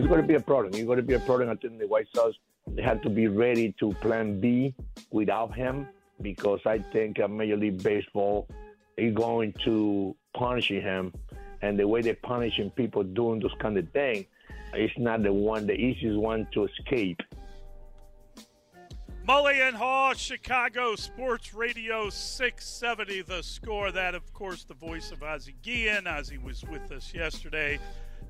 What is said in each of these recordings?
It's going to be a problem. It's going to be a problem. I think the White Sox they have to be ready to plan B without him because I think Major League Baseball is going to punish him, and the way they're punishing people doing those kind of things it's not the one, the easiest one to escape. Mully and Haugh, Chicago Sports Radio 670. The score. That, of course, the voice of Ozzie Guillen. Ozzie was with us yesterday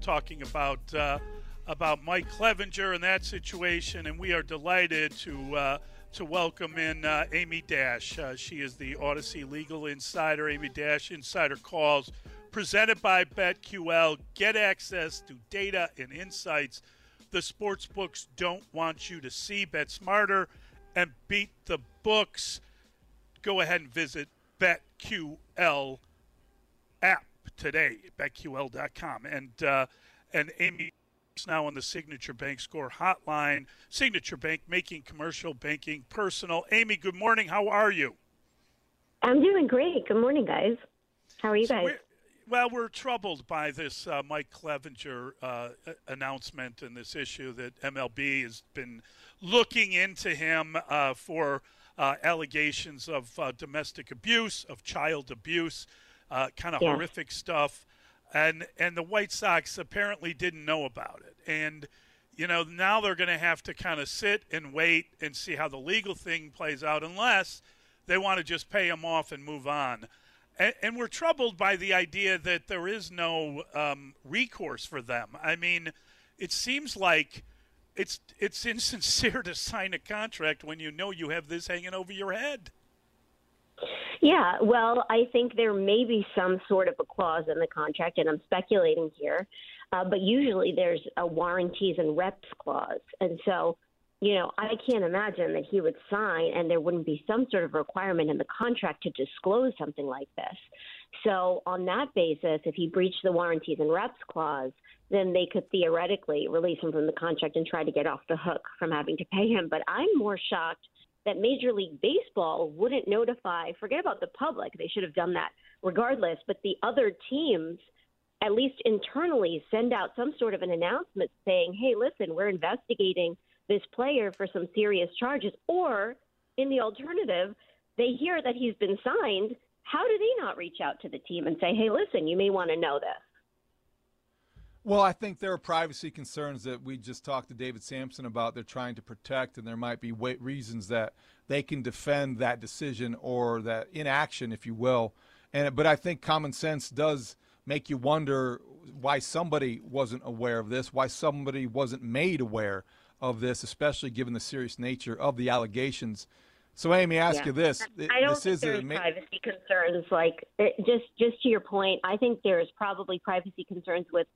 talking about uh, about Mike Clevinger and that situation, and we are delighted to uh, to welcome in uh, Amy Dash. Uh, she is the Audacy Legal Insider. Amy Dash Insider Calls, presented by BetQL. Get access to data and insights the sports books don't want you to see. Bet smarter and beat the books. Go ahead and visit BetQL app today, betql.com. And uh, and Amy now on the Signature Bank Score Hotline. Signature Bank making commercial banking personal. Amy, good morning. How are you? I'm doing great. Good morning, guys. How are you So guys? we're- well, we're troubled by this uh, Mike Clevinger uh, announcement and this issue that MLB has been looking into him uh, for uh, allegations of uh, domestic abuse, of child abuse, uh, kind of Yeah. horrific stuff, and and the White Sox apparently didn't know about it, and you know now they're going to have to kind of sit and wait and see how the legal thing plays out, unless they want to just pay him off and move on. And, and we're troubled by the idea that there is no um, recourse for them. I mean, it seems like it's it's insincere to sign a contract when you know you have this hanging over your head. Yeah, well, I think there may be some sort of a clause in the contract, and I'm speculating here, uh, but usually there's a warranties and reps clause. And so, you know, I can't imagine that he would sign and there wouldn't be some sort of requirement in the contract to disclose something like this. So, on that basis, if he breached the warranties and reps clause, then they could theoretically release him from the contract and try to get off the hook from having to pay him. But I'm more shocked that Major League Baseball wouldn't notify, forget about the public, they should have done that regardless, but the other teams, at least internally, send out some sort of an announcement saying, hey, listen, we're investigating this player for some serious charges. Or, in the alternative, they hear that he's been signed. How do they not reach out to the team and say, hey, listen, you may want to know this? Well, I think there are privacy concerns that we just talked to David Samson about. They're trying to protect, and there might be reasons that they can defend that decision or that inaction, if you will. And but I think common sense does make you wonder why somebody wasn't aware of this, why somebody wasn't made aware of this, especially given the serious nature of the allegations. So, Amy, ask Yeah. you this: I don't this think is there's ma- privacy concerns. Like it, just just to your point, I think there's probably privacy concerns with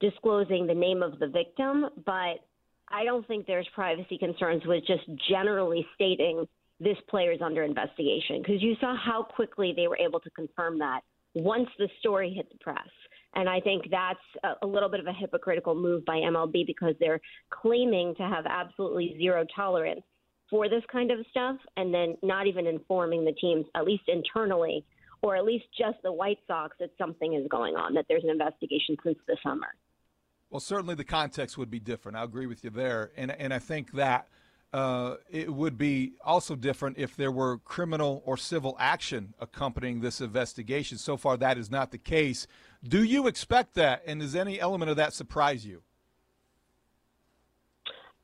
disclosing the name of the victim, but I don't think there's privacy concerns with just generally stating this player is under investigation because you saw how quickly they were able to confirm that once the story hit the press. And I think that's a, a little bit of a hypocritical move by MLB because they're claiming to have absolutely zero tolerance for this kind of stuff and then not even informing the teams, at least internally, or at least just the White Sox, that something is going on, that there's an investigation since the summer. Well, certainly the context would be different. I agree with you there. And, and I think that uh, it would be also different if there were criminal or civil action accompanying this investigation. So far, that is not the case. Do you expect that? And does any element of that surprise you?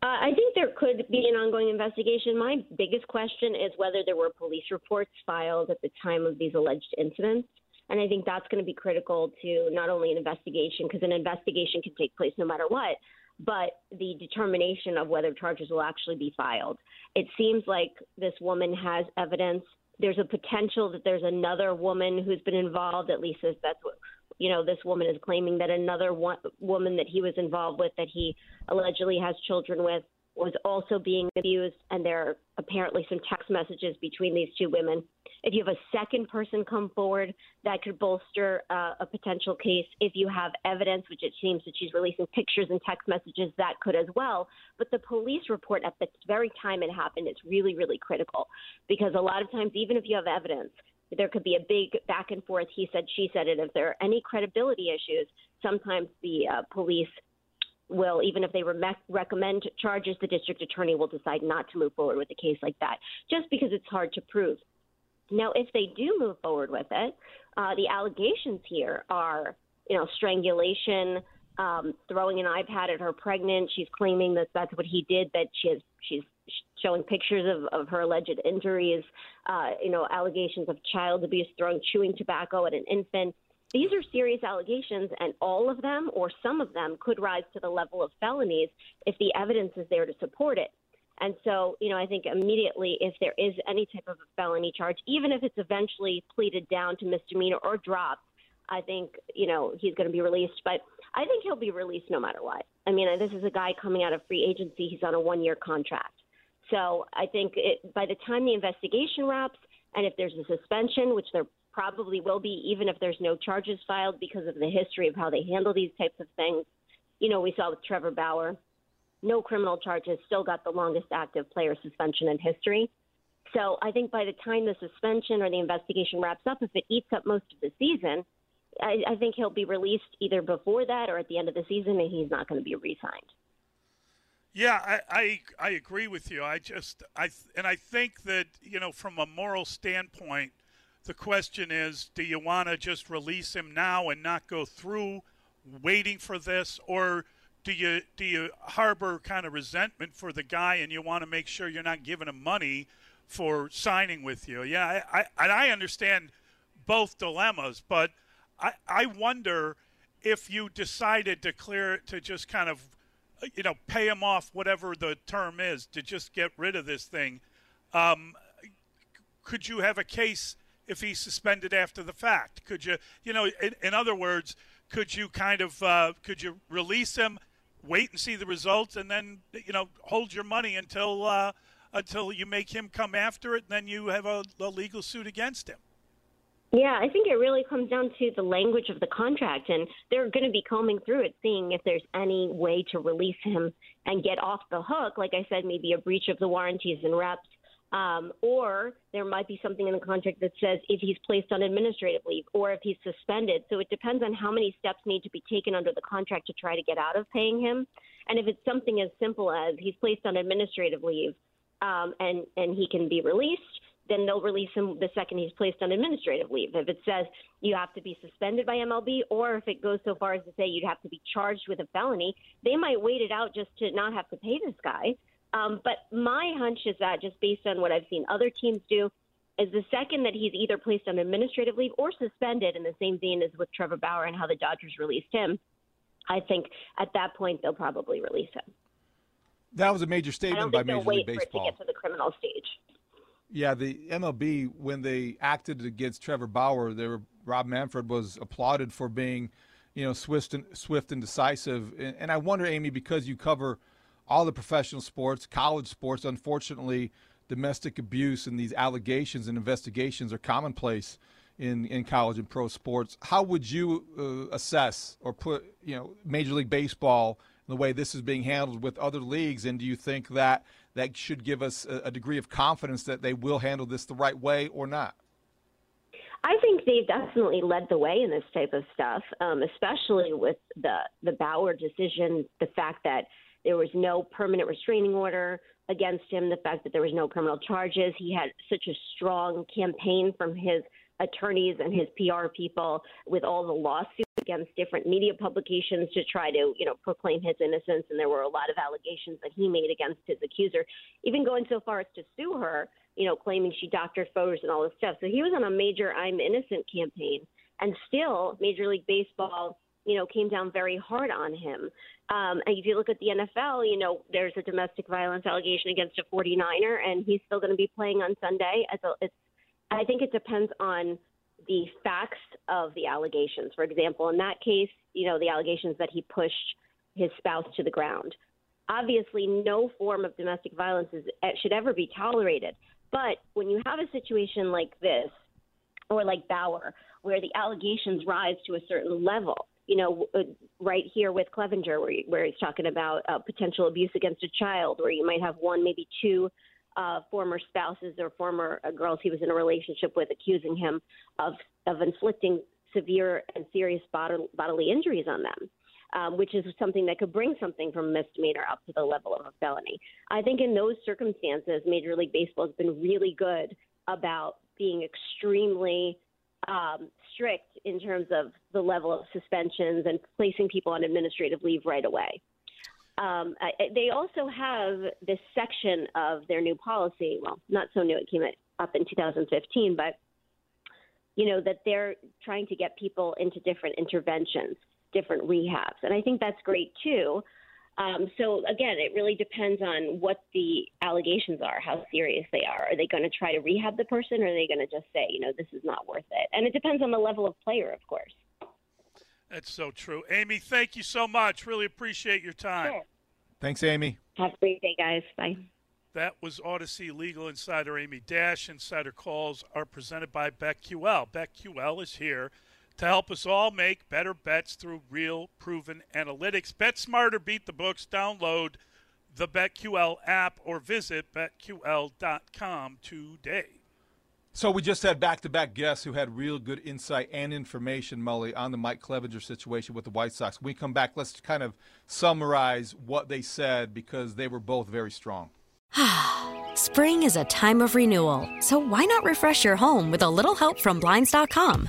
Uh, I think there could be an ongoing investigation. My biggest question is whether there were police reports filed at the time of these alleged incidents. And I think that's going to be critical to not only an investigation, because an investigation can take place no matter what, but the determination of whether charges will actually be filed. It seems like this woman has evidence. There's a potential that there's another woman who's been involved, at least that's what you know, this woman is claiming that another one, woman that he was involved with, that he allegedly has children with, was also being abused, and there are apparently some text messages between these two women. If you have a second person come forward, that could bolster uh, a potential case. If you have evidence, which it seems that she's releasing pictures and text messages, that could as well. But the police report at the very time it happened is really, really critical because a lot of times, even if you have evidence, there could be a big back and forth, he said, she said, and if there are any credibility issues, sometimes the uh, police will, even if they re- recommend charges, the district attorney will decide not to move forward with a case like that, just because it's hard to prove. Now, if they do move forward with it, uh, the allegations here are, you know, strangulation, um, throwing an iPad at her pregnant. She's claiming that that's what he did. That she has, she's showing pictures of, of her alleged injuries. Uh, you know, allegations of child abuse, throwing chewing tobacco at an infant. These are serious allegations, and all of them, or some of them, could rise to the level of felonies if the evidence is there to support it. And so, you know, I think immediately if there is any type of a felony charge, even if it's eventually pleaded down to misdemeanor or dropped, I think, you know, he's going to be released. But I think he'll be released no matter what. I mean, this is a guy coming out of free agency. He's on a one year contract. So I think it, by the time the investigation wraps, and if there's a suspension, which there probably will be, even if there's no charges filed because of the history of how they handle these types of things. You know, we saw with Trevor Bauer, no criminal charges, still got the longest active player suspension in history. So I think by the time the suspension or the investigation wraps up, if it eats up most of the season, I, I think he'll be released either before that or at the end of the season, and he's not going to be re-signed. Yeah, I, I, I agree with you. I just I and I think that you know from a moral standpoint, the question is, do you want to just release him now and not go through waiting for this, or do you do you harbor kind of resentment for the guy and you want to make sure you're not giving him money for signing with you? Yeah, I, I and I understand both dilemmas, but I I wonder if you decided to clear it to just kind of you know pay him off whatever the term is to just get rid of this thing. Um, could you have a case if he's suspended after the fact? Could you, you know, in, in other words, could you kind of uh, could you release him wait and see the results, and then you know hold your money until uh, until you make him come after it, and then you have a, a legal suit against him. Yeah, I think it really comes down to the language of the contract, and they're going to be combing through it, seeing if there's any way to release him and get off the hook. Like I said, maybe a breach of the warranties and reps um, or there might be something in the contract that says if he's placed on administrative leave or if he's suspended. So it depends on how many steps need to be taken under the contract to try to get out of paying him. And if it's something as simple as he's placed on administrative leave um, and and he can be released, then they'll release him the second he's placed on administrative leave. If it says you have to be suspended by MLB, or if it goes so far as to say you'd have to be charged with a felony, they might wait it out just to not have to pay this guy. Um, but my hunch is that, just based on what I've seen other teams do, is the second that he's either placed on administrative leave or suspended in the same vein as with Trevor Bauer and how the Dodgers released him, I think at that point they'll probably release him. That was a major statement by Major League Baseball. to get to the criminal stage. Yeah, the MLB when they acted against Trevor Bauer, they were, Rob Manfred was applauded for being, you know, swift and swift and decisive. And, and I wonder, Amy, because you cover all the professional sports, college sports. Unfortunately, domestic abuse and these allegations and investigations are commonplace in, in college and pro sports. How would you uh, assess or put you know Major League Baseball and the way this is being handled with other leagues, and do you think that that should give us a, a degree of confidence that they will handle this the right way or not? I think they've definitely led the way in this type of stuff, um, especially with the the Bauer decision. The fact that there was no permanent restraining order against him, the fact that there was no criminal charges. He had such a strong campaign from his attorneys and his PR people with all the lawsuits against different media publications to try to, you know, proclaim his innocence. And there were a lot of allegations that he made against his accuser, even going so far as to sue her, you know, claiming she doctored photos and all this stuff. So he was on a major I'm innocent campaign. And still, Major League Baseball, you know, came down very hard on him. Um, and if you look at the NFL, you know, there's a domestic violence allegation against a 49er, and he's still going to be playing on Sunday. As a, it's I think it depends on the facts of the allegations. For example, in that case, you know, the allegations that he pushed his spouse to the ground. Obviously, no form of domestic violence is, eh, should ever be tolerated. But when you have a situation like this, or like Bauer, where the allegations rise to a certain level, you know, uh, right here with Clevinger, where, where he's talking about uh, potential abuse against a child, where you might have one, maybe two uh, former spouses or former uh, girls he was in a relationship with accusing him of of inflicting severe and serious bod- bodily injuries on them. Um, which is something that could bring something from misdemeanor up to the level of a felony. I think in those circumstances, Major League Baseball has been really good about being extremely um, strict in terms of the level of suspensions and placing people on administrative leave right away. Um, they also have this section of their new policy. Well, not so new; it came up in 2015, but you know that they're trying to get people into different interventions, different rehabs, and I think that's great too. Um, so again, it really depends on what the allegations are, how serious they are. Are they going to try to rehab the person, or are they going to just say, you know, this is not worth it? And it depends on the level of player, of course. That's so true. Amy, thank you so much. Really appreciate your time. Sure. Thanks, Amy. Have a great day, guys. Bye. That was Audacy Legal Insider Amy Dash. Insider calls are presented by BetQL. BetQL is here to help us all make better bets through real proven analytics. Bet smarter, beat the books. Download the BetQL app or visit betql.com today. So we just had back-to-back guests who had real good insight and information, Mully, on the Mike Clevinger situation with the White Sox. When we come back, let's kind of summarize what they said because they were both very strong. Spring is a time of renewal, so why not refresh your home with a little help from Blinds.com?